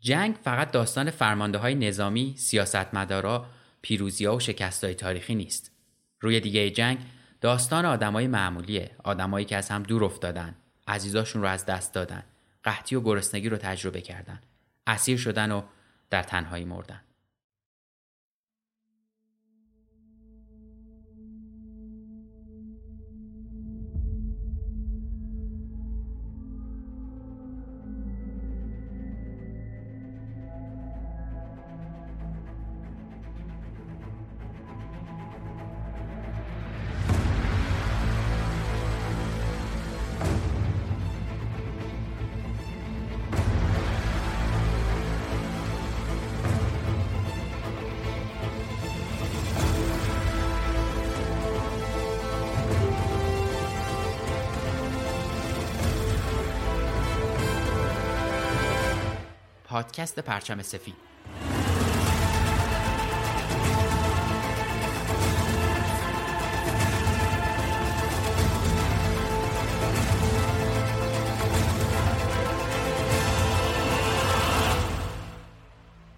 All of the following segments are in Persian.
جنگ فقط داستان فرمانده های نظامی، سیاستمدارا، پیروزی ها و شکست های تاریخی نیست. روی دیگه جنگ داستان آدمای معمولیه، آدمایی که از هم دور افتادن، عزیزاشون رو از دست دادن، قحطی و گرسنگی رو تجربه کردن، اسیر شدن و در تنهایی مردن. پادکست پرچم سفید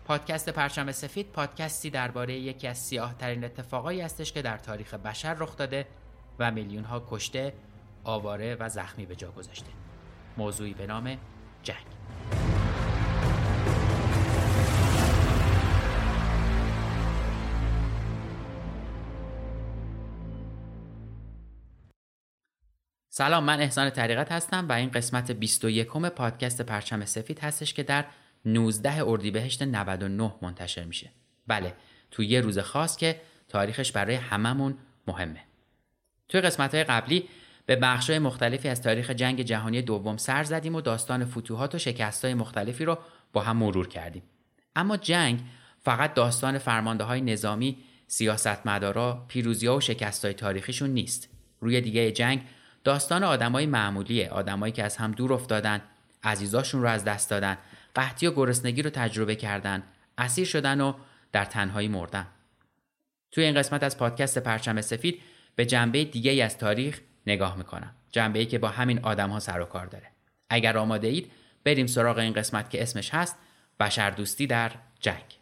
پادکست پرچم سفید پادکستی درباره یکی از سیاه ترین اتفاقایی هستش که در تاریخ بشر رخ داده و میلیون ها کشته، آواره و زخمی به جا گذاشته. موضوعی به نام جنگ. سلام من احسان طریقت هستم و این قسمت 21 پادکست پرچم سفید هستش که در 19 اردیبهشت 99 منتشر میشه. بله تو یه روز خاص که تاریخش برای هممون مهمه. توی قسمت های قبلی به بخش های مختلفی از تاریخ جنگ جهانی دوم سر زدیم و داستان فتوحات و شکست های مختلفی رو با هم مرور کردیم. اما جنگ فقط داستان فرمانده های نظامی، سیاستمدارا، پیروزی ها و شکست های تاریخیشون نیست. روی دیگه جنگ داستان آدمای معمولیه. آدمایی که از هم دور افتادن عزیزاشون رو از دست دادن قحطی و گرسنگی رو تجربه کردن اسیر شدن و در تنهایی مردن. توی این قسمت از پادکست پرچم سفید به جنبه دیگه ای از تاریخ نگاه می‌کنم. جنبه ای که با همین آدم ها سر و کار داره. اگر آماده اید بریم سراغ این قسمت که اسمش هست بشردوستی در جنگ.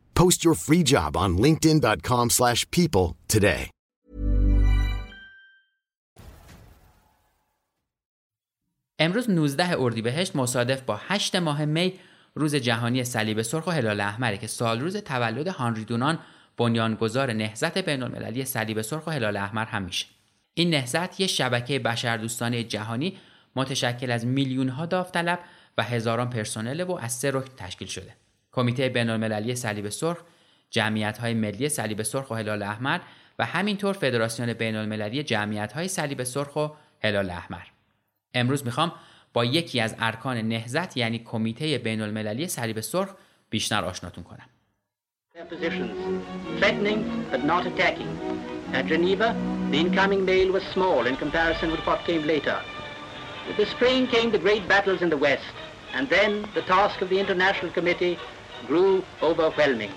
Post your free job on linkedin.com slash people today. امروز 19 اردیبهشت مصادف با 8 ماه می روز جهانی صلیب سرخ و هلال احمره که سال روز تولد هانری دونان بنیانگذار نهضت بین المللی صلیب سرخ و هلال احمر هم میشه این نهضت یه شبکه بشردوستانه جهانی متشکل از میلیون ها داوطلب و هزاران پرسنل و از سه رکن تشکیل شده کمیته بین المللی صلیب سرخ جمعیت های ملی صلیب سرخ و هلال احمر و همینطور فدراسیون بین المللی جمعیت های صلیب سرخ و هلال احمر. امروز می‌خوام با یکی از ارکان نهزت یعنی کمیته بین المللی صلیب سرخ بیشتر آشناتون کنم. And then the task of the International Committee grew overwhelming.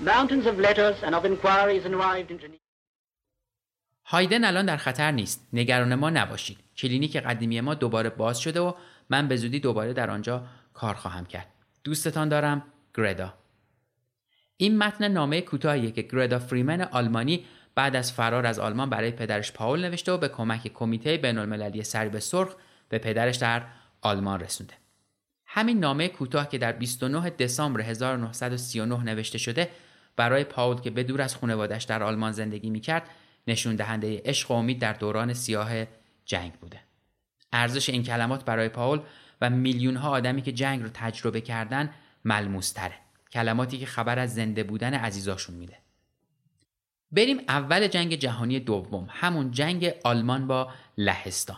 Mountains of letters and of inquiries arrived in Geneva. هایدن الان در خطر نیست. نگران ما نباشید. کلینیک قدیمی ما دوباره باز شده و من به زودی دوباره در آنجا کار خواهم کرد. دوستتان دارم گردا. این متن نامه کوتاهیه که گردا فریمن آلمانی بعد از فرار از آلمان برای پدرش پاول نوشته و به کمک کمیته بین المللی سرب سرخ به پدرش در آلمان رسونده. همین نامه کوتاه که در 29 دسامبر 1939 نوشته شده برای پاول که به دور از خانوادش در آلمان زندگی می‌کرد نشون دهنده عشق و امید در دوران سیاه جنگ بوده. ارزش این کلمات برای پاول و میلیون ها آدمی که جنگ رو تجربه کردن ملموس تره. کلماتی که خبر از زنده بودن عزیزاشون میده. بریم اول جنگ جهانی دوم همون جنگ آلمان با لهستان.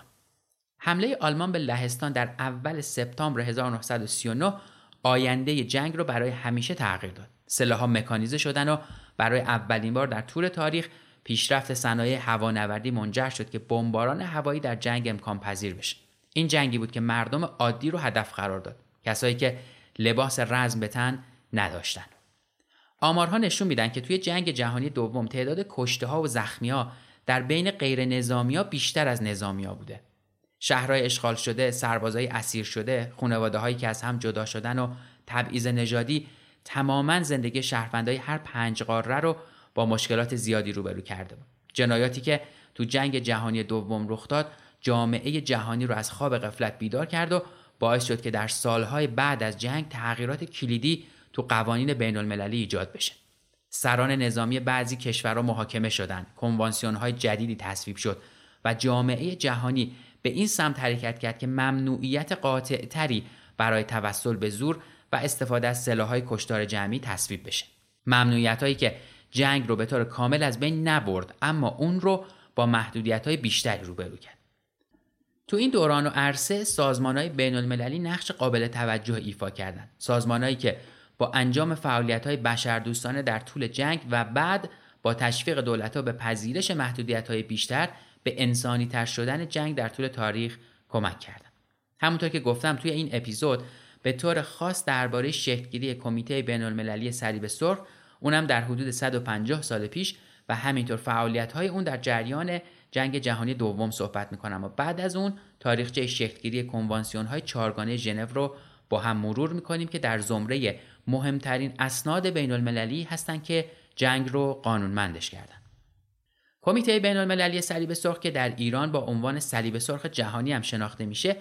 حمله آلمان به لهستان در اول سپتامبر 1939 آینده جنگ رو برای همیشه تغییر داد. سلاح‌ها مکانیزه شدن و برای اولین بار در طول تاریخ پیشرفت صنایع هوانوردی منجر شد که بمباران هوایی در جنگ امکان پذیر بشه. این جنگی بود که مردم عادی رو هدف قرار داد. کسایی که لباس رزم به تن نداشتن. آمارها نشون میدن که توی جنگ جهانی دوم تعداد کشته ها و زخمی ها در بین غیر نظامی ها بیشتر از نظامی ها بوده. شهرهای اشغال شده، سربازای اسیر شده، خانواده هایی که از هم جدا شدن و تبعیض نژادی تماما زندگی شهروندای هر پنج قاره رو با مشکلات زیادی روبرو کرده بود. جنایاتی که تو جنگ جهانی دوم رخ داد، جامعه جهانی رو از خواب غفلت بیدار کرد و باعث شد که در سالهای بعد از جنگ تغییرات کلیدی تو قوانین بین المللی ایجاد بشه. سران نظامی بعضی کشورها محاکمه شدند، کنوانسیون های جدیدی تصویب شد و جامعه جهانی به این سمت حرکت کرد که ممنوعیت قاطع تری برای توسل به زور و استفاده از سلاحهای کشتار جمعی تصویب بشه. ممنوعیت هایی که جنگ رو به طور کامل از بین نبرد اما اون رو با محدودیت های بیشتری روبرو کرد. تو این دوران و عرصه سازمان های بین المللی نقش قابل توجه ایفا کردند. سازمانهایی که با انجام فعالیت های بشردوستانه در طول جنگ و بعد با تشویق دولت ها به پذیرش محدودیت های بیشتر به انسانی تر شدن جنگ در طول تاریخ کمک کردند. همونطور که گفتم توی این اپیزود به طور خاص درباره شکلگیری کمیته بین المللی صلیب سرخ اونم در حدود 150 سال پیش و همینطور فعالیت های اون در جریان جنگ جهانی دوم صحبت می‌کنم و بعد از اون تاریخچه شکلگیری کنوانسیون های چارگانه ژنو رو با هم مرور می‌کنیم که در زمره مهمترین اسناد بین المللی هستند که جنگ رو قانونمندش کردن. کمیته بین المللی صلیب سرخ که در ایران با عنوان صلیب سرخ جهانی هم شناخته میشه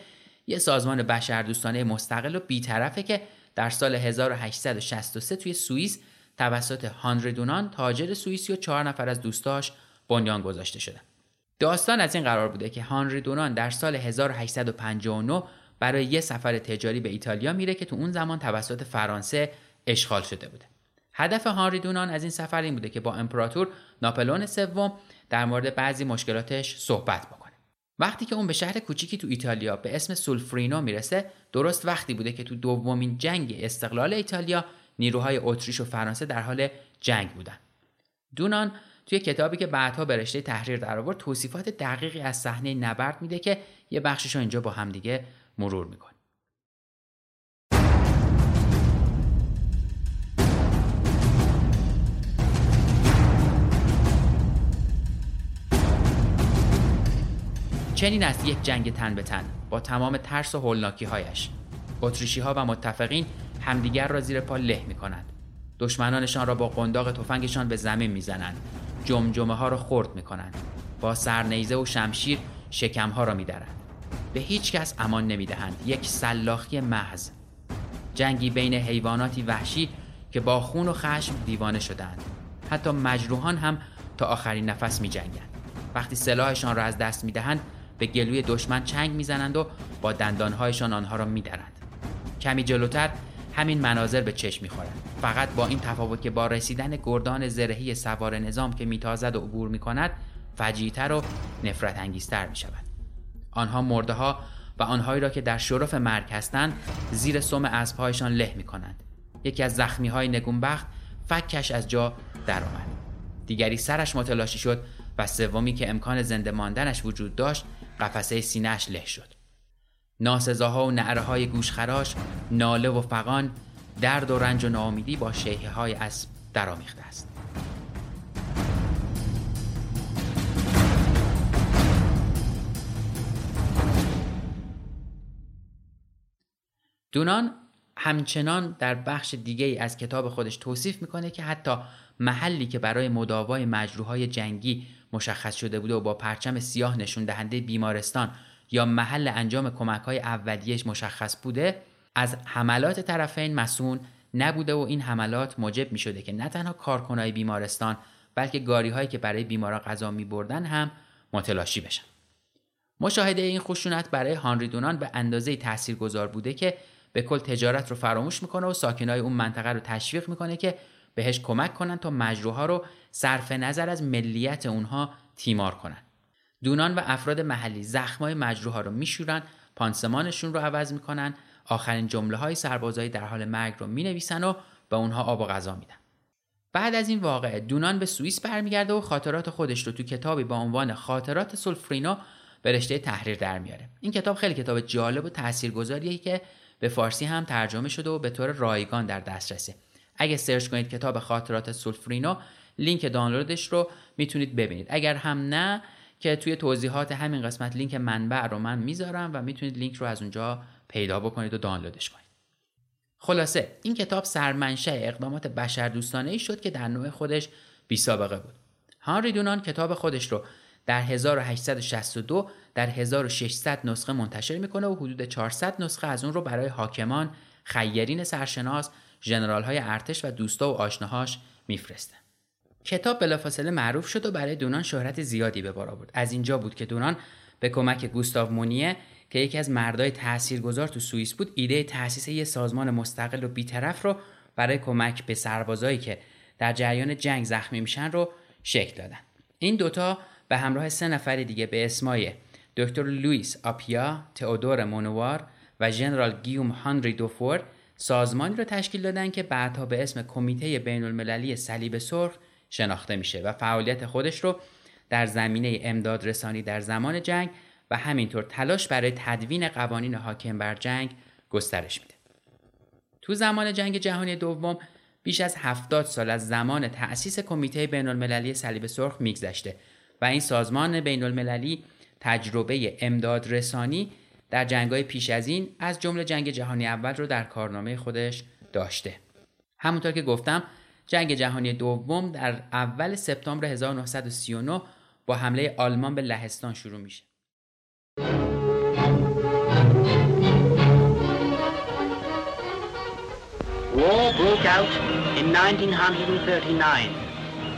یه سازمان بشردوستانه مستقل و بیطرفه که در سال 1863 توی سوئیس توسط هانری دونان تاجر سوئیسی و چهار نفر از دوستاش بنیان گذاشته شده. داستان از این قرار بوده که هانری دونان در سال 1859 برای یه سفر تجاری به ایتالیا میره که تو اون زمان توسط فرانسه اشغال شده بوده. هدف هانری دونان از این سفر این بوده که با امپراتور ناپلون سوم در مورد بعضی مشکلاتش صحبت بکنه. وقتی که اون به شهر کوچیکی تو ایتالیا به اسم سولفرینو می‌رسه درست وقتی بوده که تو دومین جنگ استقلال ایتالیا نیروهای اتریش و فرانسه در حال جنگ بودن دونان توی کتابی که بعدها به رشته تحریر در آورد توصیفات دقیقی از صحنه نبرد میده که یه بخشش رو اینجا با همدیگه مرور می‌کنه چنین است یک جنگ تن به تن با تمام ترس و هولناکی هایش اتریشی ها و متفقین همدیگر را زیر پا له می کنند. دشمنانشان را با قنداق تفنگشان به زمین می‌زنند. جمجمه ها را خرد می کنند. با سرنیزه و شمشیر شکم ها را می به هیچ کس امان نمی دهند. یک سلاخی محض. جنگی بین حیواناتی وحشی که با خون و خشم دیوانه شدند. حتی مجروحان هم تا آخرین نفس می جنگند. وقتی سلاحشان را از دست می دهند به گلوی دشمن چنگ می‌زنند و با دندانهایشان آنها را میدرند کمی جلوتر همین مناظر به چشم می‌خورند فقط با این تفاوت که با رسیدن گردان زرهی سوار نظام که میتازد و عبور می‌کند فجیتر و نفرت انگیزتر می‌شود. آنها مرده و آنهایی را که در شرف مرگ هستند زیر سم اسبهایشان له می‌کنند. یکی از زخمی های نگونبخت فکش از جا درآمد. دیگری سرش متلاشی شد و سومی که امکان زنده ماندنش وجود داشت قفسه سینهش له شد. ناسزاها و نعره های گوشخراش ناله و فقان درد و رنج و ناامیدی با شیهه های اسب درآمیخته است. دونان همچنان در بخش دیگه از کتاب خودش توصیف می‌کنه که حتی محلی که برای مداوای مجروحای جنگی مشخص شده بوده و با پرچم سیاه نشون دهنده بیمارستان یا محل انجام کمک های اولیهش مشخص بوده از حملات طرفین مسون نبوده و این حملات موجب می شده که نه تنها کارکنای بیمارستان بلکه گاری هایی که برای بیمارا غذا می بردن هم متلاشی بشن. مشاهده این خشونت برای هانری دونان به اندازه تاثیرگذار بوده که به کل تجارت رو فراموش می‌کنه و ساکنای اون منطقه رو تشویق می‌کنه که بهش کمک کنن تا مجروحا رو صرف نظر از ملیت اونها تیمار کنن دونان و افراد محلی زخمای مجروحا رو میشورن پانسمانشون رو عوض می‌کنن آخرین جمله های سربازایی در حال مرگ رو می‌نویسن و به اونها آب و غذا میدن. بعد از این واقعه دونان به سوئیس برمیگرده و خاطرات خودش رو تو کتابی با عنوان خاطرات سولفرینا به رشته تحریر در میاره. این کتاب خیلی کتاب جالب و تاثیرگذاریه که به فارسی هم ترجمه شده و به طور رایگان در دسترسه. اگه search کنید کتاب خاطرات سولفرینو لینک دانلودش رو می‌تونید ببینید. اگر هم نه که توی توضیحات همین قسمت لینک منبع رو من می‌ذارم و می‌تونید لینک رو از اونجا پیدا بکنید و دانلودش کنید خلاصه این کتاب سرمنشأ اقدامات بشر دوستانه ای شد که در نوع خودش بی سابقه بود هانری دونان کتاب خودش رو در 1862 در 1600 نسخه منتشر می‌کنه و حدود 400 نسخه از اون رو برای حاکمان، خیرین سرشناس، ژنرال های ارتش و دوستا و آشناهاش میفرسته. کتاب بلافاصله معروف شد و برای دونان شهرت زیادی به بار آورد. از اینجا بود که دونان به کمک گوستاو مونیه که یکی از مردای تاثیرگذار تو سوئیس بود ایده تأسیس یه سازمان مستقل و بیطرف رو برای کمک به سربازایی که در جریان جنگ زخمی میشن رو شکل دادن این دوتا به همراه سه نفر دیگه به اسمای دکتر لوئیس آپیا، تئودور مونوار و ژنرال گیوم هانری دوفور سازمانی را تشکیل دادن که بعدها به اسم کمیته بین المللی صلیب سرخ شناخته میشه و فعالیت خودش رو در زمینه امداد رسانی در زمان جنگ و همینطور تلاش برای تدوین قوانین حاکم بر جنگ گسترش میده. تو زمان جنگ جهانی دوم بیش از 70 سال از زمان تأسیس کمیته بین المللی صلیب سرخ میگذشته و این سازمان بین المللی تجربه امداد رسانی در جنگای پیش از این از جمله جنگ جهانی اول رو در کارنامه خودش داشته. همونطور که گفتم جنگ جهانی دوم در اول سپتامبر 1939 با حمله آلمان به لهستان شروع میشه. War broke out in 1939,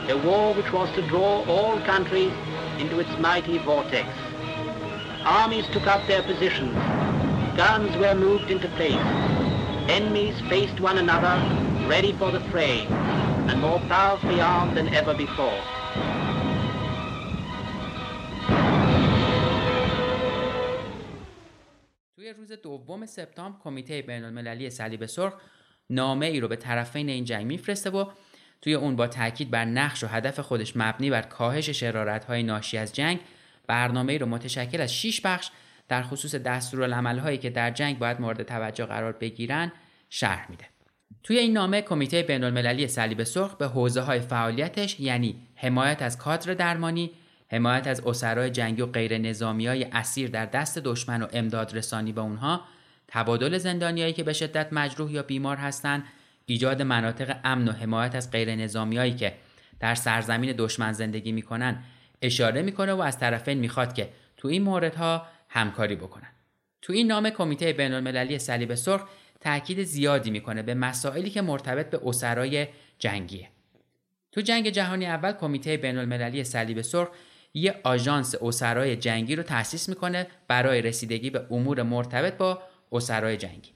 a war which was to draw all countries into its mighty vortex. Armies took up their positions. Guns were moved into place. Enemies faced one another, ready for the fray, and more powerfully armed than ever before. توی روز دوم سپتامبر کمیته بین المللی صلیب سرخ نامه ای رو به طرفین این جنگ میفرسته و توی اون با تاکید بر نقش و هدف خودش مبنی بر کاهش شرارت های ناشی از جنگ برنامه ای رو متشکل از 6 بخش در خصوص دستورالعمل هایی که در جنگ باید مورد توجه قرار بگیرن شرح میده. توی این نامه کمیته بین المللی صلیب سرخ به حوزه های فعالیتش یعنی حمایت از کادر درمانی، حمایت از اسرای جنگی و غیر نظامی های اسیر در دست دشمن و امداد رسانی به اونها، تبادل زندانیایی که به شدت مجروح یا بیمار هستند ایجاد مناطق امن و حمایت از غیر نظامیایی که در سرزمین دشمن زندگی می‌کنن اشاره می‌کنه و از طرفین می‌خواد که تو این موردها همکاری بکنن. تو این نام کمیته بین المللی صلیب سرخ تاکید زیادی می‌کنه به مسائلی که مرتبط به اسرای جنگیه. تو جنگ جهانی اول کمیته بین المللی صلیب سرخ یه آژانس اسرای جنگی رو تأسیس می‌کنه برای رسیدگی به امور مرتبط با اسرای جنگی.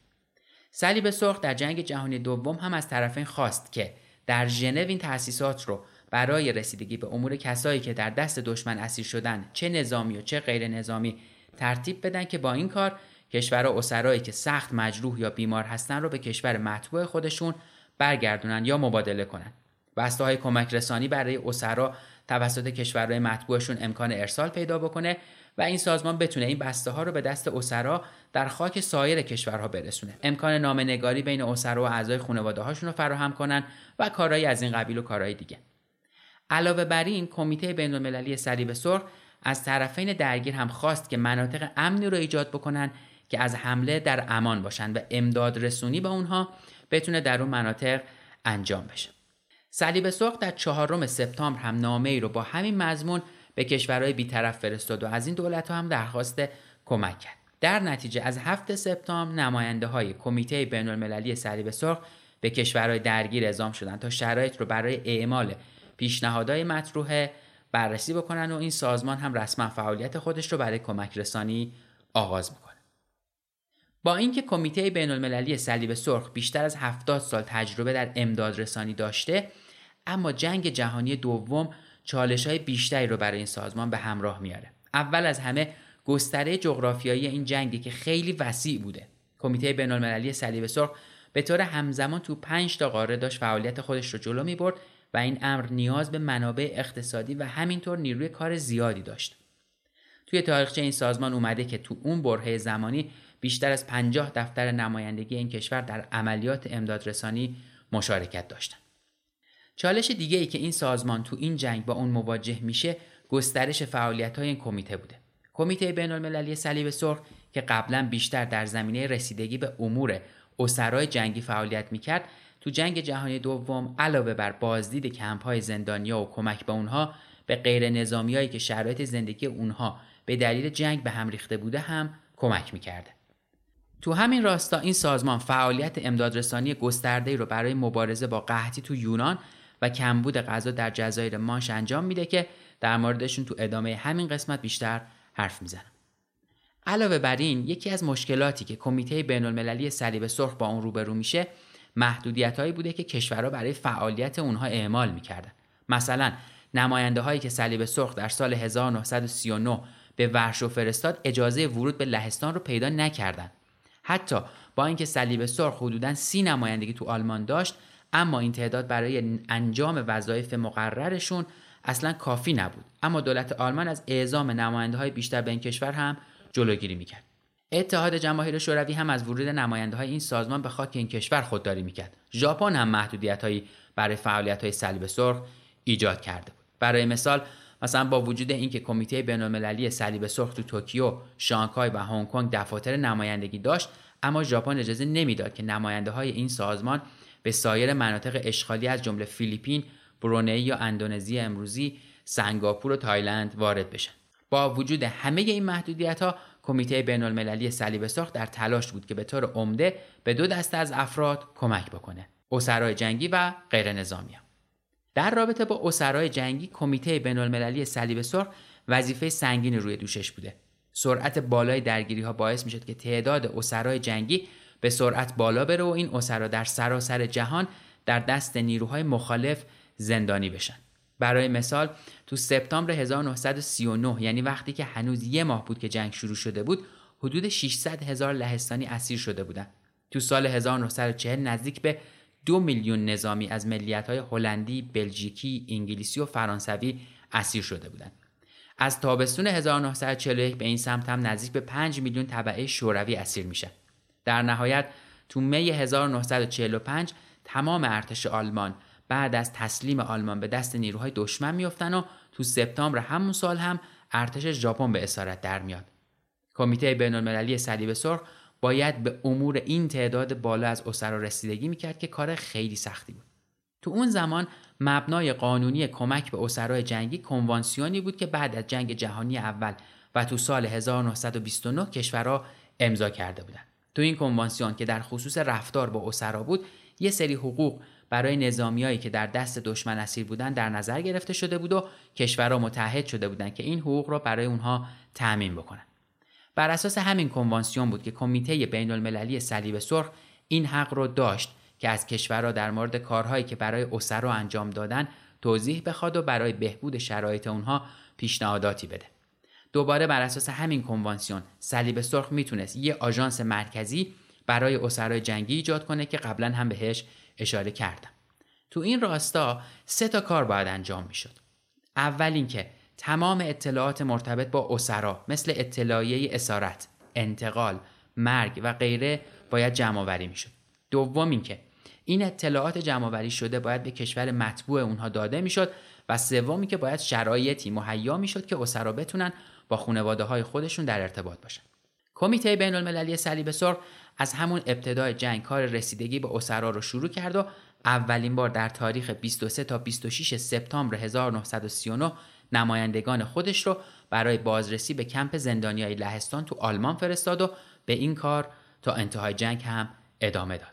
صلیب سرخ در جنگ جهانی دوم هم از طرفین خواست که در ژنو این تأسیسات رو برای رسیدگی به امور کسایی که در دست دشمن اسیر شدن چه نظامی و چه غیر نظامی ترتیب بدن که با این کار کشورها اسرایی که سخت مجروح یا بیمار هستن رو به کشور مطبوع خودشون برگردونن یا مبادله کنن. بسته های کمک رسانی برای اسرا توسط کشورهای مطبوعشون امکان ارسال پیدا بکنه و این سازمان بتونه این بسته ها رو به دست اسرا در خاک سایر کشورها برسونه. امکان نامنگاری بین اسرا و اعضای خانواده هاشون رو فراهم کنن و کارهایی از این قبیل و کارهای دیگه. علاوه بر این کمیته بین المللی صلیب سرخ از طرفین درگیر هم خواست که مناطق امنی رو ایجاد بکنن که از حمله در امان باشن و امداد رسونی به اونها بتونه در اون مناطق انجام بشه. صلیب سرخ در چهارم سپتامبر هم نامه ای رو با همین مضمون به کشورهای بیطرف فرستاد و از این دولت ها هم درخواست کمک کرد. در نتیجه از هفت سپتامبر نماینده های کمیته بین المللی صلیب سرخ به کشورهای درگیر اعزام شدند تا شرایط رو برای اعمال پیشنهادهای مطروح بررسی بکنن و این سازمان هم رسما فعالیت خودش رو برای کمک رسانی آغاز می‌کنه با اینکه کمیته بین المللی صلیب سرخ بیشتر از 70 سال تجربه در امداد رسانی داشته اما جنگ جهانی دوم چالش های بیشتری رو برای این سازمان به همراه میاره اول از همه گستره جغرافیایی این جنگی که خیلی وسیع بوده کمیته بین المللی صلیب سرخ به طور همزمان تو 5 تا قاره داشت فعالیت خودش رو جلو می برد و این امر نیاز به منابع اقتصادی و همینطور نیروی کار زیادی داشت. توی تاریخچه این سازمان اومده که تو اون برهه زمانی بیشتر از 50 دفتر نمایندگی این کشور در عملیات امدادرسانی مشارکت داشتن. چالش دیگه ای که این سازمان تو این جنگ با اون مواجه میشه گسترش فعالیت های این کمیته بوده. کمیته بین المللی صلیب سرخ که قبلا بیشتر در زمینه رسیدگی به امور اسرای جنگی فعالیت می‌کرد تو جنگ جهانی دوم علاوه بر بازدید کمپ های زندانیا و کمک به اونها به غیر نظامیایی که شرایط زندگی اونها به دلیل جنگ به هم ریخته بوده هم کمک می‌کرده. تو همین راستا این سازمان فعالیت امدادرسانی گسترده رو برای مبارزه با قحطی تو یونان و کمبود غذا در جزایر مانش انجام میده که در موردشون تو ادامه همین قسمت بیشتر حرف می‌زنم. علاوه بر این یکی از مشکلاتی که کمیته بین المللی صلیب سرخ با اون روبرو میشه محدودیت هایی بوده که کشورها برای فعالیت اونها اعمال می‌کردن مثلا نماینده هایی که صلیب سرخ در سال 1939 به ورشو فرستاد اجازه ورود به لهستان رو پیدا نکردند حتی با اینکه صلیب سرخ حدودا سی نمایندگی تو آلمان داشت اما این تعداد برای انجام وظایف مقررشون اصلا کافی نبود. اما دولت آلمان از اعزام نماینده های بیشتر به این کشور هم جلوگیری می‌کرد. اتحاد جماهیر شوروی هم از ورود نماینده های این سازمان به خاک این کشور خودداری می‌کرد. ژاپن هم محدودیت هایی برای فعالیت های صلیب سرخ ایجاد کرده بود. برای مثال مثلا با وجود اینکه کمیته بین‌المللی صلیب سرخ تو توکیو، شانگهای و هنگ کنگ دفاتر نمایندگی داشت اما ژاپن اجازه نمی‌داد که نماینده های این سازمان به سایر مناطق اشغالی از جمله فیلیپین، برونئی یا اندونزی امروزی، سنگاپور و تایلند وارد بشن. با وجود همه این محدودیت ها کمیته بین المللی صلیب سرخ در تلاش بود که به طور عمده به دو دسته از افراد کمک بکنه اسرای جنگی و غیر نظامی در رابطه با اسرای جنگی کمیته بین المللی صلیب سرخ وظیفه سنگین روی دوشش بوده سرعت بالای درگیری ها باعث می شد که تعداد اسرای جنگی به سرعت بالا بره و این اسرا در سراسر جهان در دست نیروهای مخالف زندانی بشن برای مثال تو سپتامبر 1939 یعنی وقتی که هنوز یه ماه بود که جنگ شروع شده بود حدود 600 هزار لهستانی اسیر شده بودند. تو سال 1940 نزدیک به دو میلیون نظامی از ملیت های هلندی، بلژیکی، انگلیسی و فرانسوی اسیر شده بودند. از تابستون 1941 به این سمت هم نزدیک به 5 میلیون طبعه شوروی اسیر میشه. در نهایت تو می 1945 تمام ارتش آلمان بعد از تسلیم آلمان به دست نیروهای دشمن میافتن و تو سپتامبر همون سال هم ارتش ژاپن به اسارت در میاد. کمیته بین المللی صلیب سرخ باید به امور این تعداد بالا از اسرا رسیدگی می‌کرد که کار خیلی سختی بود تو اون زمان مبنای قانونی کمک به اسرای جنگی کنوانسیونی بود که بعد از جنگ جهانی اول و تو سال 1929 کشورها امضا کرده بودند. تو این کنوانسیون که در خصوص رفتار با اسرا بود یه سری حقوق برای نظامیایی که در دست دشمن اسیر بودند در نظر گرفته شده بود و کشورها متحد شده بودند که این حقوق را برای اونها تأمین بکنند. بر اساس همین کنوانسیون بود که کمیته بین المللی صلیب سرخ این حق رو داشت که از کشورها در مورد کارهایی که برای اسرا انجام دادن توضیح بخواد و برای بهبود شرایط اونها پیشنهاداتی بده. دوباره بر اساس همین کنوانسیون صلیب سرخ می‌تونست یه آژانس مرکزی برای اسرای جنگی ایجاد کنه که قبلا هم بهش اشاره کردم. تو این راستا سه تا کار باید انجام می‌شد. اول اینکه تمام اطلاعات مرتبط با اسرا مثل اطلاعیه اسارت، انتقال، مرگ و غیره باید جمع آوری می‌شد. دوم اینکه این اطلاعات جمع شده باید به کشور مطبوع اونها داده می‌شد و سومی که باید شرایطی مهیا می‌شد که اسرا بتونن با خانواده های خودشون در ارتباط باشن. کمیته بین المللی صلیب سرخ از همون ابتدای جنگ کار رسیدگی به اسرا رو شروع کرد و اولین بار در تاریخ 23 تا 26 سپتامبر 1939 نمایندگان خودش رو برای بازرسی به کمپ زندانیای لهستان تو آلمان فرستاد و به این کار تا انتهای جنگ هم ادامه داد.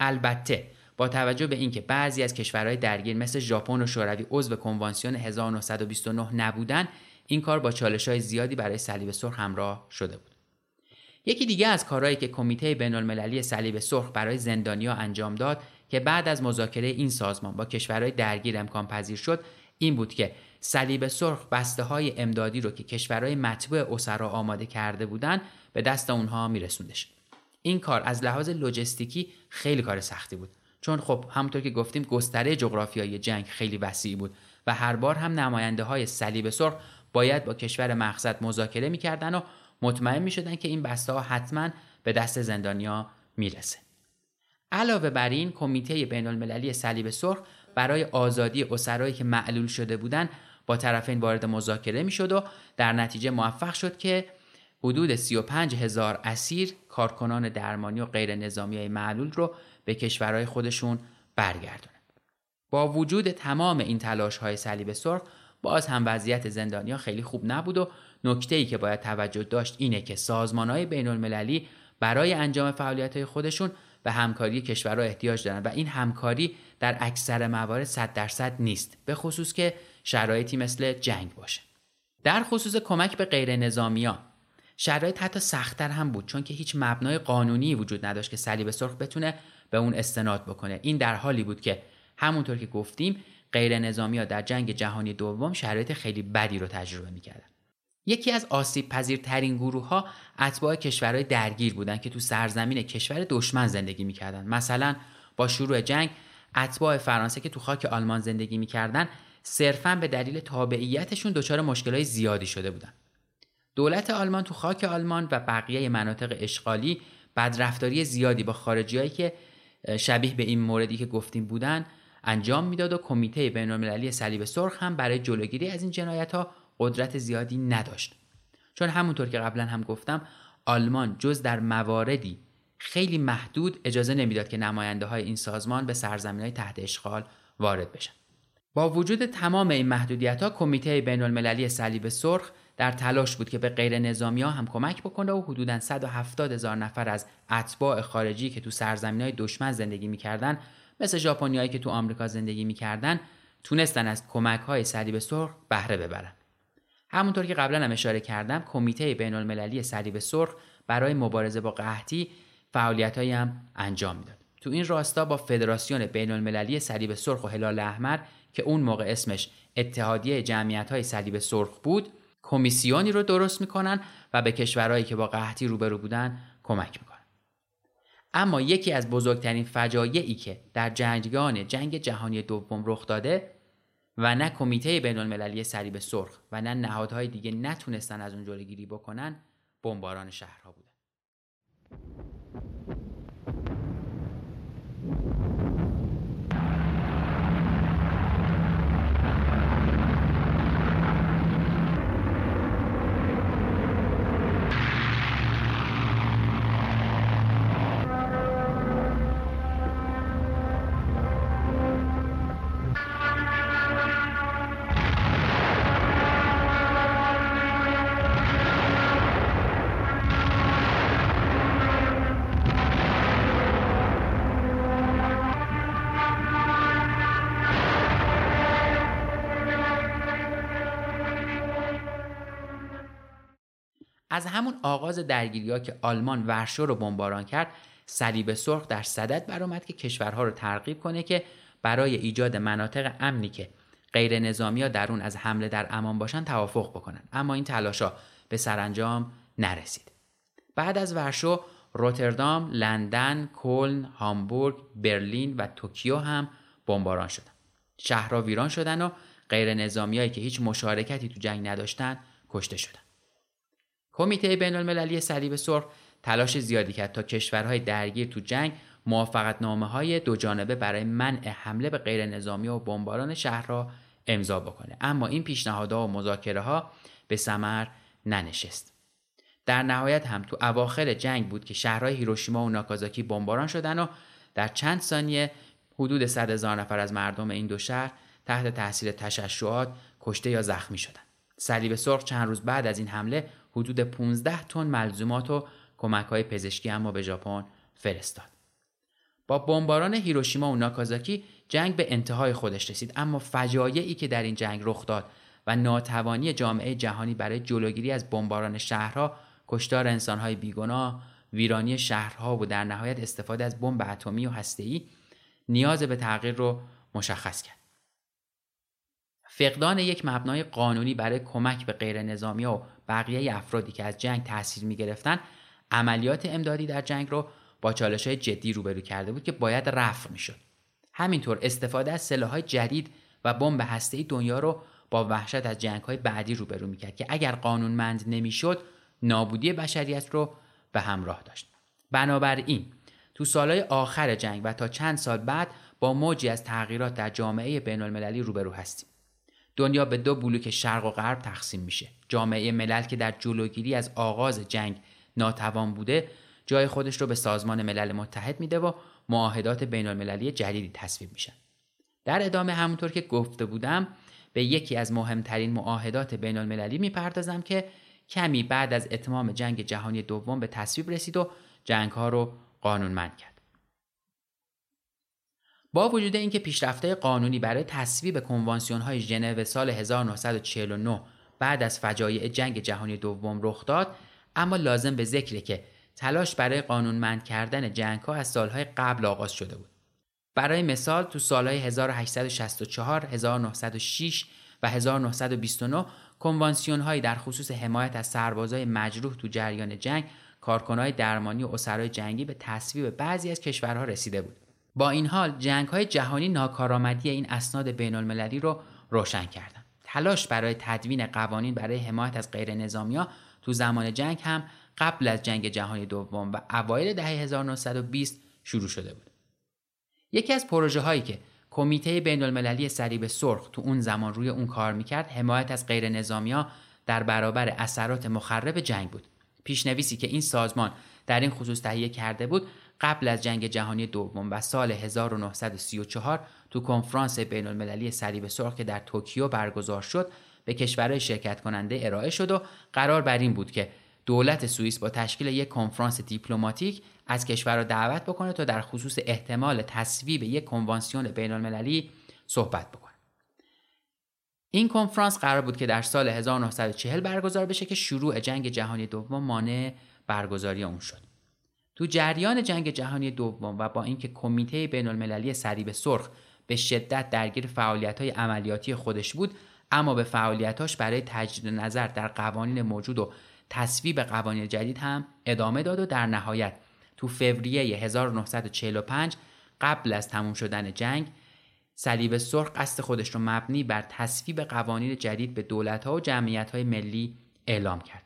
البته با توجه به اینکه بعضی از کشورهای درگیر مثل ژاپن و شوروی عضو کنوانسیون 1929 نبودن این کار با چالش های زیادی برای صلیب سرخ همراه شده بود یکی دیگه از کارهایی که کمیته بین المللی صلیب سرخ برای زندانیا انجام داد که بعد از مذاکره این سازمان با کشورهای درگیر امکان پذیر شد این بود که صلیب سرخ بسته های امدادی رو که کشورهای مطبوع اسرا آماده کرده بودند به دست اونها میرسوندش. این کار از لحاظ لوجستیکی خیلی کار سختی بود. چون خب همونطور که گفتیم گستره جغرافیایی جنگ خیلی وسیع بود و هر بار هم نماینده های صلیب سرخ باید با کشور مقصد مذاکره می‌کردن و مطمئن می‌شدن که این بسته ها حتما به دست زندانیا می‌رسه. علاوه بر این کمیته بین المللی صلیب سرخ برای آزادی اسرایی که معلول شده بودند با طرفین وارد مذاکره می‌شد و در نتیجه موفق شد که حدود 35 هزار اسیر کارکنان درمانی و غیر نظامی های معلول رو به کشورهای خودشون برگردونه. با وجود تمام این تلاش های صلیب سرخ باز هم وضعیت زندانیا خیلی خوب نبود و نکته ای که باید توجه داشت اینه که سازمان های بین المللی برای انجام فعالیت های خودشون به همکاری کشورها احتیاج دارن و این همکاری در اکثر موارد 100 درصد نیست به خصوص که شرایطی مثل جنگ باشه. در خصوص کمک به غیر نظامیان. شرایط حتی سختتر هم بود چون که هیچ مبنای قانونی وجود نداشت که صلیب سرخ بتونه به اون استناد بکنه. این در حالی بود که همونطور که گفتیم غیر نظامی ها در جنگ جهانی دوم شرایط خیلی بدی رو تجربه می‌کردن. یکی از آسیب پذیرترین گروه ها اتباع کشورهای درگیر بودند که تو سرزمین کشور دشمن زندگی می‌کردن. مثلا با شروع جنگ اتباع فرانسه که تو خاک آلمان زندگی می‌کردن صرفا به دلیل تابعیتشون دچار مشکلات زیادی شده بودن. دولت آلمان تو خاک آلمان و بقیه مناطق اشغالی بدرفتاری زیادی با خارجیایی که شبیه به این موردی که گفتیم بودن انجام می‌داد و کمیته بینالمللی صلیب سرخ هم برای جلوگیری از این جنایت ها قدرت زیادی نداشت. چون همونطور که قبلا هم گفتم آلمان جز در مواردی خیلی محدود اجازه نمی‌داد که نماینده های این سازمان به سرزمین های تحت اشغال وارد بشن. با وجود تمام این محدودیت ها کمیته بین المللی صلیب سرخ در تلاش بود که به غیر نظامی ها هم کمک بکنه و حدوداً 170 هزار نفر از اتباع خارجی که تو سرزمین های دشمن زندگی می‌کردن مثل ژاپنیایی که تو آمریکا زندگی می‌کردن تونستن از کمک های صلیب سرخ بهره ببرن. همونطور که قبلا هم اشاره کردم کمیته بین المللی صلیب سرخ برای مبارزه با قحطی فعالیت هم انجام می‌داد. تو این راستا با فدراسیون بین المللی صلیب سرخ و هلال احمر که اون موقع اسمش اتحادیه جمعیت های صلیب سرخ بود کمیسیونی رو درست می‌کنن و به کشورهایی که با قحطی روبرو بودن کمک می‌کنن. اما یکی از بزرگترین فجایعی که در جنگان جنگ جهانی دوم رخ داده و نه کمیته بین المللی صلیب سرخ و نه نهادهای دیگه نتونستن از اون جلوگیری بکنن بمباران شهرها بوده. از همون آغاز درگیری که آلمان ورشو رو بمباران کرد صلیب سرخ در صدد برآمد که کشورها رو ترغیب کنه که برای ایجاد مناطق امنی که غیر نظامی ها در اون از حمله در امان باشن توافق بکنن اما این تلاشا به سرانجام نرسید بعد از ورشو روتردام، لندن، کلن، هامبورگ، برلین و توکیو هم بمباران شدن. شهرها ویران شدن و غیر نظامیایی که هیچ مشارکتی تو جنگ نداشتن کشته شدن. کمیته بین المللی صلیب سرخ تلاش زیادی کرد تا کشورهای درگیر تو جنگ موافقت نامه های دو جانبه برای منع حمله به غیر نظامی و بمباران شهرها امضا بکنه اما این پیشنهادها و مذاکره ها به ثمر ننشست در نهایت هم تو اواخر جنگ بود که شهرهای هیروشیما و ناکازاکی بمباران شدن و در چند ثانیه حدود 100 هزار نفر از مردم این دو شهر تحت تاثیر تشعشعات کشته یا زخمی شدند. صلیب سرخ چند روز بعد از این حمله حدود 15 تن ملزومات و کمک های پزشکی اما به ژاپن فرستاد. با بمباران هیروشیما و ناکازاکی جنگ به انتهای خودش رسید اما فجایعی که در این جنگ رخ داد و ناتوانی جامعه جهانی برای جلوگیری از بمباران شهرها کشتار انسانهای بیگناه ویرانی شهرها و در نهایت استفاده از بمب اتمی و هسته‌ای نیاز به تغییر رو مشخص کرد فقدان یک مبنای قانونی برای کمک به غیر نظامی و بقیه افرادی که از جنگ تاثیر می گرفتن عملیات امدادی در جنگ رو با چالش های جدی روبرو کرده بود که باید رفع می شد. همینطور استفاده از های جدید و بمب هسته‌ای دنیا رو با وحشت از جنگ های بعدی روبرو می کرد که اگر قانونمند نمی‌شد نابودی بشریت رو به همراه داشت. بنابراین تو سالهای آخر جنگ و تا چند سال بعد با موجی از تغییرات در جامعه بین المللی روبرو هستیم. دنیا به دو بلوک شرق و غرب تقسیم میشه. جامعه ملل که در جلوگیری از آغاز جنگ ناتوان بوده جای خودش رو به سازمان ملل متحد میده و معاهدات بین المللی جدیدی تصویب میشن. در ادامه همونطور که گفته بودم به یکی از مهمترین معاهدات بین المللی می‌پردازم که کمی بعد از اتمام جنگ جهانی دوم به تصویب رسید و جنگ ها رو قانونمند کرد. با وجود اینکه پیشرفته قانونی برای تصویب کنوانسیون های ژنو سال 1949 بعد از فجایع جنگ جهانی دوم رخ داد اما لازم به ذکره که تلاش برای قانونمند کردن جنگ ها از سالهای قبل آغاز شده بود. برای مثال تو سالهای 1864, 1906 و 1929 کنوانسیون هایی در خصوص حمایت از سربازای مجروح تو جریان جنگ کارکنهای درمانی و اسرای جنگی به تصویب بعضی از کشورها رسیده بود با این حال جنگ های جهانی ناکارآمدی این اسناد بین المللی رو روشن کردند تلاش برای تدوین قوانین برای حمایت از غیر نظامیا تو زمان جنگ هم قبل از جنگ جهانی دوم و اوایل دهه 1920 شروع شده بود. یکی از پروژه هایی که کمیته بین المللی صلیب سرخ تو اون زمان روی اون کار می‌کرد حمایت از غیر نظامیا در برابر اثرات مخرب جنگ بود. پیشنویسی که این سازمان در این خصوص تهیه کرده بود قبل از جنگ جهانی دوم و سال 1934 تو کنفرانس بین المللی صلیب سرخ که در توکیو برگزار شد به کشورهای شرکت کننده ارائه شد و قرار بر این بود که دولت سوئیس با تشکیل یک کنفرانس دیپلماتیک از کشورها دعوت بکنه تا در خصوص احتمال تصویب یک کنوانسیون بین المللی صحبت بکنه. این کنفرانس قرار بود که در سال 1940 برگزار بشه که شروع جنگ جهانی دوم مانع برگزاری اون شد. تو جریان جنگ جهانی دوم و با اینکه کمیته بین المللی صلیب سرخ به شدت درگیر فعالیت های عملیاتی خودش بود اما به فعالیتاش برای تجدید نظر در قوانین موجود و تصویب قوانین جدید هم ادامه داد و در نهایت تو فوریه 1945 قبل از تموم شدن جنگ صلیب سرخ قصد خودش رو مبنی بر تصویب قوانین جدید به دولت‌ها و جمعیت‌های ملی اعلام کرد.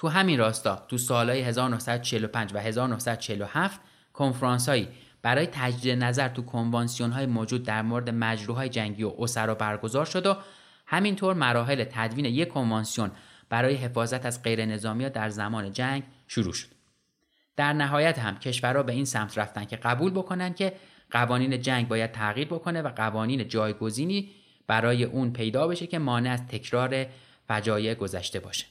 تو همین راستا تو سالهای 1945 و 1947 کنفرانس هایی برای تجدید نظر تو کنوانسیون های موجود در مورد مجروح جنگی و اسرا برگزار شد و همینطور مراحل تدوین یک کنوانسیون برای حفاظت از غیر نظامی در زمان جنگ شروع شد. در نهایت هم کشورها به این سمت رفتن که قبول بکنن که قوانین جنگ باید تغییر بکنه و قوانین جایگزینی برای اون پیدا بشه که مانع از تکرار فجایع گذشته باشه.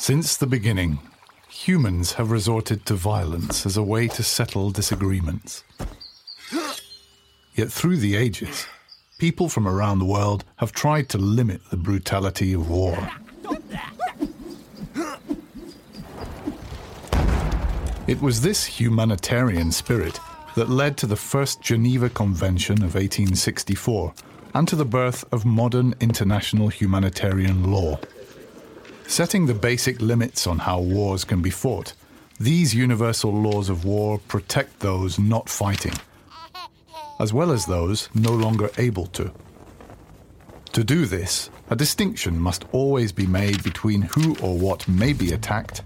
Since the beginning, humans have resorted to violence as a way to settle disagreements. Yet through the ages, people from around the world have tried to limit the brutality of war. It was this humanitarian spirit that led to the first Geneva Convention of 1864 and to the birth of modern international humanitarian law. Setting the basic limits on how wars can be fought, these universal laws of war protect those not fighting, as well as those no longer able to. To do this, a distinction must always be made between who or what may be attacked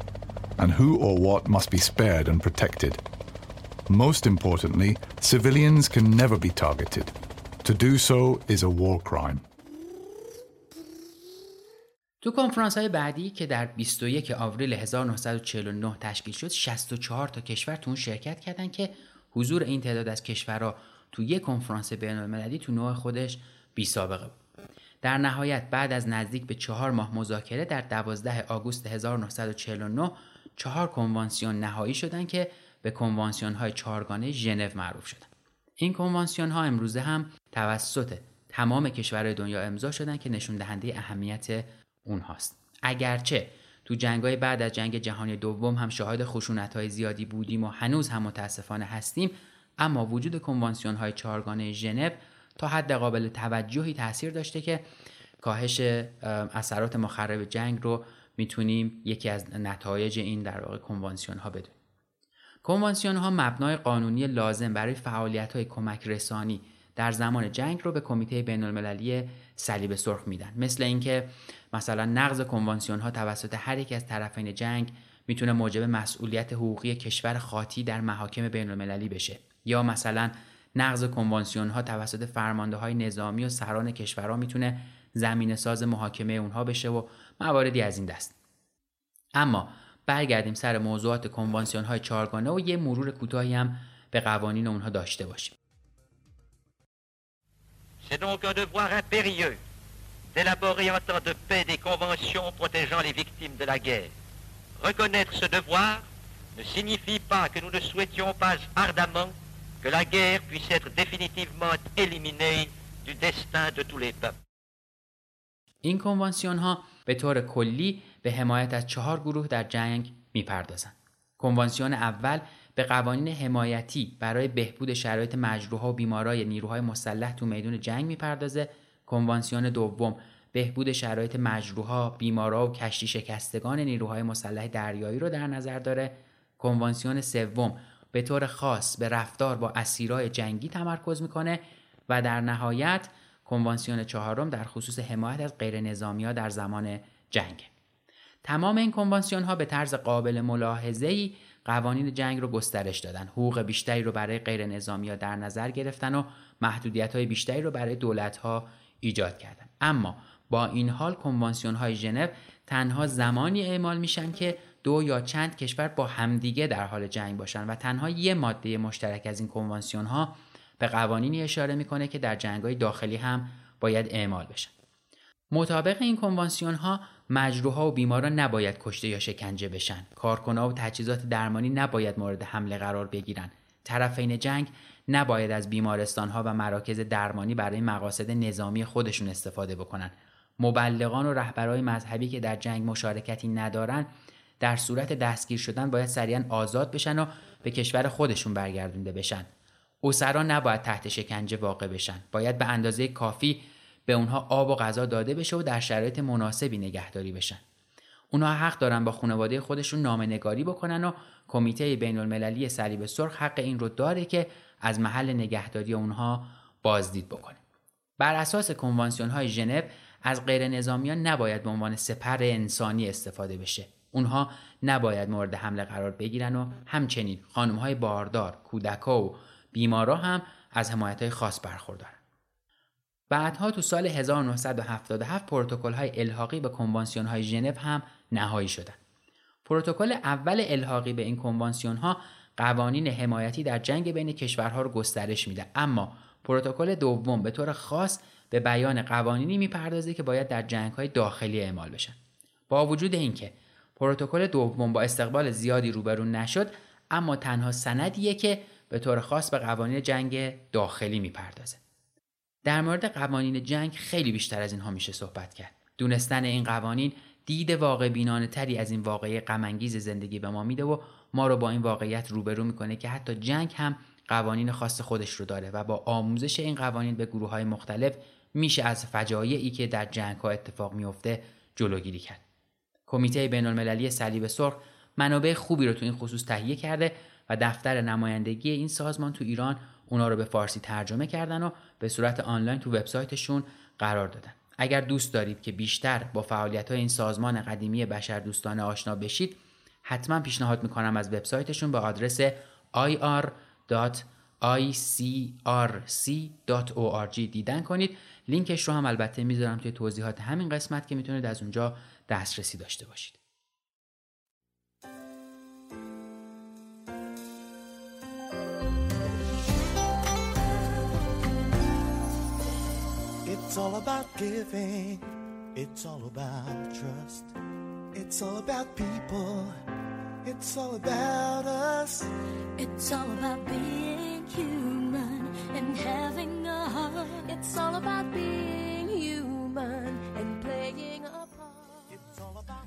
and who or what must be spared and protected. Most importantly, civilians can never be targeted. To do so is a war crime. تو کنفرانس های بعدی که در 21 آوریل 1949 تشکیل شد 64 تا کشور تو اون شرکت کردن که حضور این تعداد از کشورها تو یک کنفرانس بین المللی تو نوع خودش بی سابقه بود. در نهایت بعد از نزدیک به چهار ماه مذاکره در 12 آگوست 1949 چهار کنوانسیون نهایی شدند که به کنوانسیون های چهارگانه ژنو معروف شدند. این کنوانسیون ها امروزه هم توسط تمام کشورهای دنیا امضا شدن که نشون دهنده اهمیت اونهاست. اگرچه تو جنگای بعد از جنگ جهانی دوم هم شاهد خشونت های زیادی بودیم و هنوز هم متاسفانه هستیم اما وجود کنوانسیون های چهارگانه ژنو تا حد قابل توجهی تاثیر داشته که کاهش اثرات مخرب جنگ رو می‌تونیم یکی از نتایج این در واقع کنوانسیون ها بدونیم کنوانسیون ها مبنای قانونی لازم برای فعالیت های کمک رسانی در زمان جنگ رو به کمیته بین المللی صلیب سرخ میدن. مثل اینکه مثلا نقض کنوانسیون ها توسط هر یک از طرفین جنگ می‌تونه موجب مسئولیت حقوقی کشور خاطی در محاکم بین المللی بشه. یا مثلا نقض کنوانسیون ها توسط فرمانده های نظامی و سران کشورها می‌تونه زمین ساز محاکمه اونها بشه و مواردی از این دست. اما برگردیم سر موضوعات کنوانسیون های چارگانه و یه مرور کوتاهی هم به قوانین اونها داشته باشیم. C'est donc un devoir impérieux d'élaborer en temps de paix des conventions protégeant les victimes de la guerre. Reconnaître ce devoir ne signifie pas que nous ne souhaitions pas ardemment que la guerre puisse être définitivement éliminée du destin de tous les peuples. این کنوانسیون ها به طور کلی به حمایت از چهار گروه در جنگ میپردازند. کنوانسیون اول به قوانین حمایتی برای بهبود شرایط مجروحها و بیمارای نیروهای مسلح تو میدون جنگ می‌پردازه. کنوانسیون دوم بهبود شرایط مجروحها، بیمارا و کشتی شکستگان نیروهای مسلح دریایی رو در نظر داره. کنوانسیون سوم به طور خاص به رفتار با اسیرای جنگی تمرکز می‌کنه و در نهایت کنوانسیون چهارم در خصوص حمایت از غیر نظامی ها در زمان جنگ تمام این کنوانسیون ها به طرز قابل ملاحظه ای قوانین جنگ رو گسترش دادن. حقوق بیشتری رو برای غیر نظامی ها در نظر گرفتن و محدودیت های بیشتری رو برای دولت ها ایجاد کردن. اما با این حال کنوانسیون های ژنو تنها زمانی اعمال میشن که دو یا چند کشور با همدیگه در حال جنگ باشن و تنها یه ماده مشترک از این کنوانسیون ها به قوانینی اشاره می‌کنه که در جنگهای داخلی هم باید اعمال بشن. مطابق این کنوانسیون ها مجروحها و بیماران نباید کشته یا شکنجه بشن. کارکنها و تجهیزات درمانی نباید مورد حمله قرار بگیرن. طرفین جنگ نباید از بیمارستان ها و مراکز درمانی برای مقاصد نظامی خودشون استفاده بکنن. مبلغان و رهبرای مذهبی که در جنگ مشارکتی ندارن در صورت دستگیر شدن باید سریعا آزاد بشن و به کشور خودشون برگردونده بشن. اسرا نباید تحت شکنجه واقع بشن. باید به اندازه کافی به اونها آب و غذا داده بشه و در شرایط مناسبی نگهداری بشن. اونها حق دارن با خانواده خودشون نامه نگاری بکنن و کمیته بین المللی صلیب سرخ حق این رو داره که از محل نگهداری اونها بازدید بکنه. بر اساس کنوانسیون های ژنو از غیر نظامیان نباید به عنوان سپر انسانی استفاده بشه. اونها نباید مورد حمله قرار بگیرن و همچنین خانم های باردار، کودکا و بیمارا هم از حمایت های خاص برخوردارن. بعدها تو سال 1977 پروتکل های الحاقی به کنوانسیون های ژنو هم نهایی شدند. پروتکل اول الحاقی به این کنوانسیون ها قوانین حمایتی در جنگ بین کشورها رو گسترش میده اما پروتکل دوم به طور خاص به بیان قوانینی می‌پردازه که باید در جنگ های داخلی اعمال بشن. با وجود اینکه پروتکل دوم با استقبال زیادی روبرو نشد اما تنها سندیه که به طور خاص به قوانین جنگ داخلی می‌پردازه در مورد قوانین جنگ خیلی بیشتر از اینها میشه صحبت کرد. دونستن این قوانین دید واقع بینانه تری از این واقعی غمانگیز زندگی به ما میده و ما رو با این واقعیت روبرو می‌کنه که حتی جنگ هم قوانین خاص خودش رو داره و با آموزش این قوانین به گروه های مختلف میشه از فجایعی که در جنگ ها اتفاق میفته جلوگیری کرد. کمیته بین المللی صلیب سرخ منابع خوبی رو تو این خصوص تهیه کرده و دفتر نمایندگی این سازمان تو ایران اونا رو به فارسی ترجمه کردن و به صورت آنلاین تو وبسایتشون قرار دادن. اگر دوست دارید که بیشتر با فعالیت های این سازمان قدیمی بشر دوستانه آشنا بشید حتما پیشنهاد می‌کنم از وبسایتشون به آدرس ir.icrc.org دیدن کنید لینکش رو هم البته می‌ذارم توی توضیحات همین قسمت که می‌تونید از اونجا دسترسی داشته باشید It's all about giving. It's all about trust. It's all about people. It's all about us. It's all about being human and having a heart. It's all about being human and playing a part. It's all about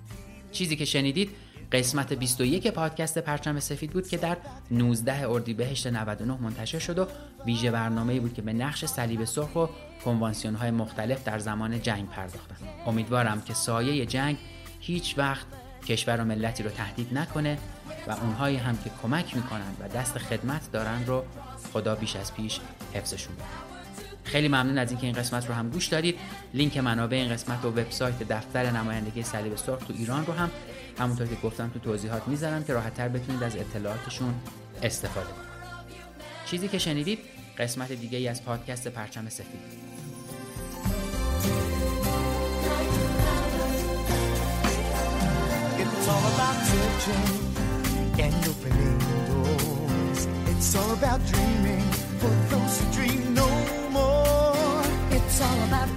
چیزی که شنیدید قسمت 21 پادکست پرچم سفید بود که در 19 اردیبهشت 99 منتشر شد و ویژه برنامه‌ای بود که به نقش صلیب سرخ و کنوانسیون های مختلف در زمان جنگ پرداختن امیدوارم که سایه جنگ هیچ وقت کشور و ملتی رو تهدید نکنه و اونهایی هم که کمک می‌کنن و دست خدمت دارن رو خدا بیش از پیش حفظشون بده خیلی ممنون از اینکه این قسمت رو هم گوش دادید. لینک منابع این قسمت و وبسایت دفتر نمایندگی صلیب سرخ تو ایران رو هم همونطور که گفتم تو توضیحات می‌ذارم که راحتتر بتونید از اطلاعاتشون استفاده کنید چیزی که شنیدید قسمت دیگه ای از پادکست پرچم سفید It's all about and doors. It's all about dreaming for those who dream no more. It's all about